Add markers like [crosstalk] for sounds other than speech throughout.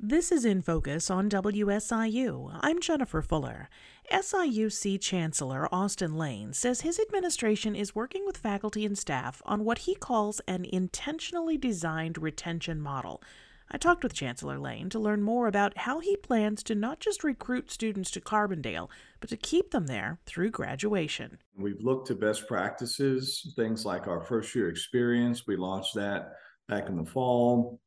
This is In Focus on WSIU. I'm Jennifer Fuller. SIUC Chancellor Austin Lane says his administration is working with faculty and staff on what he calls an intentionally designed retention model. I talked with Chancellor Lane to learn more about how he plans to not just recruit students to Carbondale, but to keep them there through graduation. We've looked to best practices, things like our first year experience. We launched that back in the fall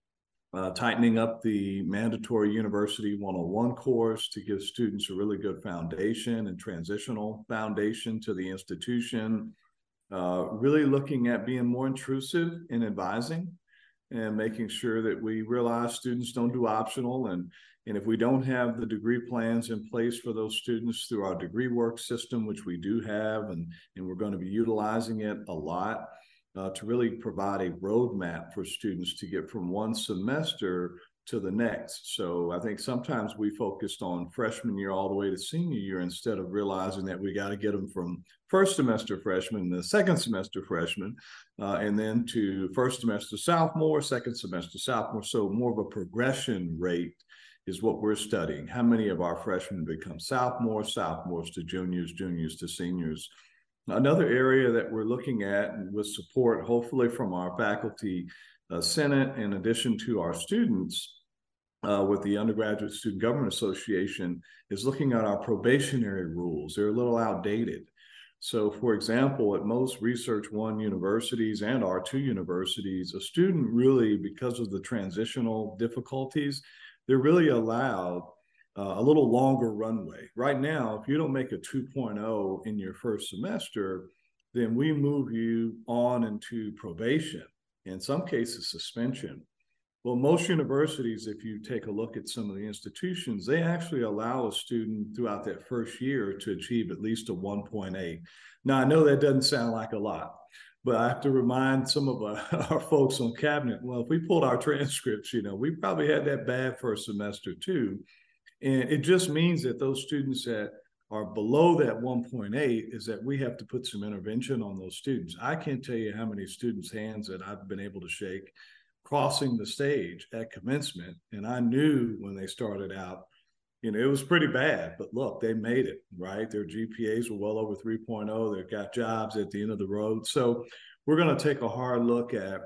uh, tightening up the mandatory University 101 course to give students a really good foundation and transitional foundation to the institution. Uh, really looking at being more intrusive in advising and making sure that we realize students don't do optional and and if we don't have the degree plans in place for those students through our degree work system which we do have and and we're going to be utilizing it a lot uh, to really provide a roadmap for students to get from one semester to the next. So I think sometimes we focused on freshman year all the way to senior year instead of realizing that we got to get them from first semester freshman to second semester freshman, uh, and then to first semester sophomore, second semester sophomore. So more of a progression rate is what we're studying. How many of our freshmen become sophomores, sophomores to juniors, juniors to seniors? Another area that we're looking at with support, hopefully from our faculty uh, senate, in addition to our students, uh, with the Undergraduate Student Government Association, is looking at our probationary rules. They're a little outdated. So, for example, at most Research One universities and R2 universities, a student really, because of the transitional difficulties, they're really allowed uh, a little longer runway. Right now, if you don't make a 2.0 in your first semester, then we move you on into probation, in some cases, suspension. Well, most universities, if you take a look at some of the institutions, they actually allow a student throughout that first year to achieve at least a 1.8. Now, I know that doesn't sound like a lot, but I have to remind some of our, [laughs] our, folks on cabinet, well, if we pulled our [laughs] transcripts, you know, we probably had that bad first semester too. And it just means that those students that are below that 1.8 is that we have to put some intervention on those students. I can't tell you how many students' hands that I've been able to shake crossing the stage at commencement. And I knew when they started out, you know, it was pretty bad, but look, they made it, right? Their GPAs were well over 3.0. They've got jobs at the end of the road. So we're going to take a hard look at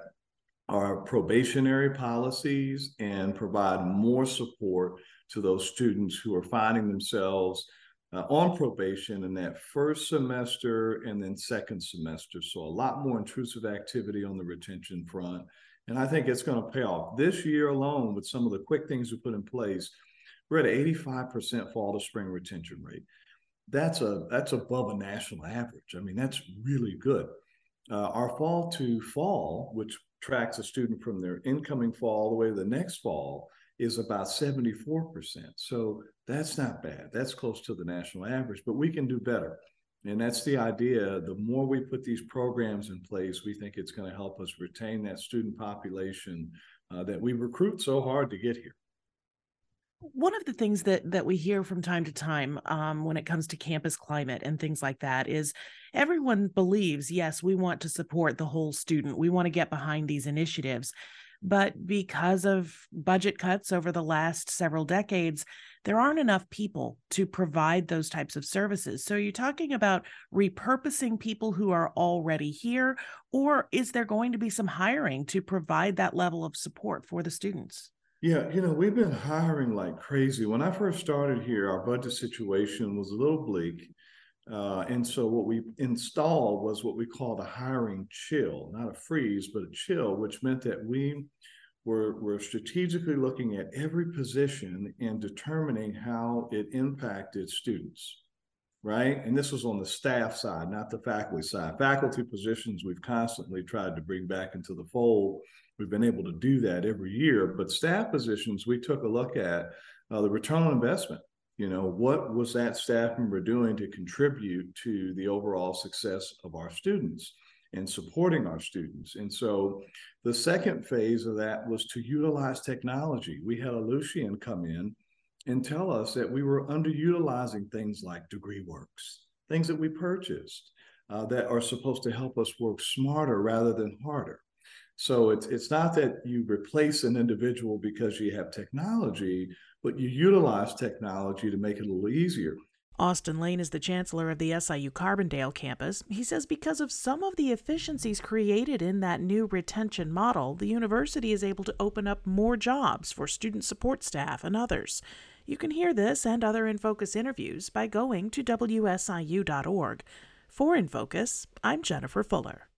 our probationary policies and provide more support to those students who are finding themselves uh, on probation in that first semester and then second semester. So a lot more intrusive activity on the retention front. And I think it's going to pay off. This year alone, with some of the quick things we put in place, we're at 85% fall to spring retention rate. That's a that's above a national average. I mean, that's really good. Uh, our fall to fall, which tracks a student from their incoming fall all the way to the next fall, is about 74%. So that's not bad. That's close to the national average, but we can do better. And that's the idea. The more we put these programs in place, we think it's going to help us retain that student population uh, that we recruit so hard to get here. One of the things that that we hear from time to time um, when it comes to campus climate and things like that is everyone believes, yes, we want to support the whole student. We want to get behind these initiatives. But because of budget cuts over the last several decades, there aren't enough people to provide those types of services. So you're talking about repurposing people who are already here, or is there going to be some hiring to provide that level of support for the students? Yeah, you know, we've been hiring like crazy. When I first started here, our budget situation was a little bleak. Uh, and so what we installed was what we called a hiring chill, not a freeze, but a chill, which meant that we were, were strategically looking at every position and determining how it impacted students, right? And this was on the staff side, not the faculty side. Faculty positions we've constantly tried to bring back into the fold. We've been able to do that every year, but staff positions, we took a look at uh, the return on investment you know what was that staff member doing to contribute to the overall success of our students and supporting our students and so the second phase of that was to utilize technology we had Ellucian come in and tell us that we were underutilizing things like Degree Works things that we purchased uh, that are supposed to help us work smarter rather than harder So it's it's not that you replace an individual because you have technology, but you utilize technology to make it a little easier. Austin Lane is the chancellor of the SIU Carbondale campus. He says because of some of the efficiencies created in that new retention model, the university is able to open up more jobs for student support staff and others. You can hear this and other In Focus interviews by going to WSIU.org. For In Focus, I'm Jennifer Fuller.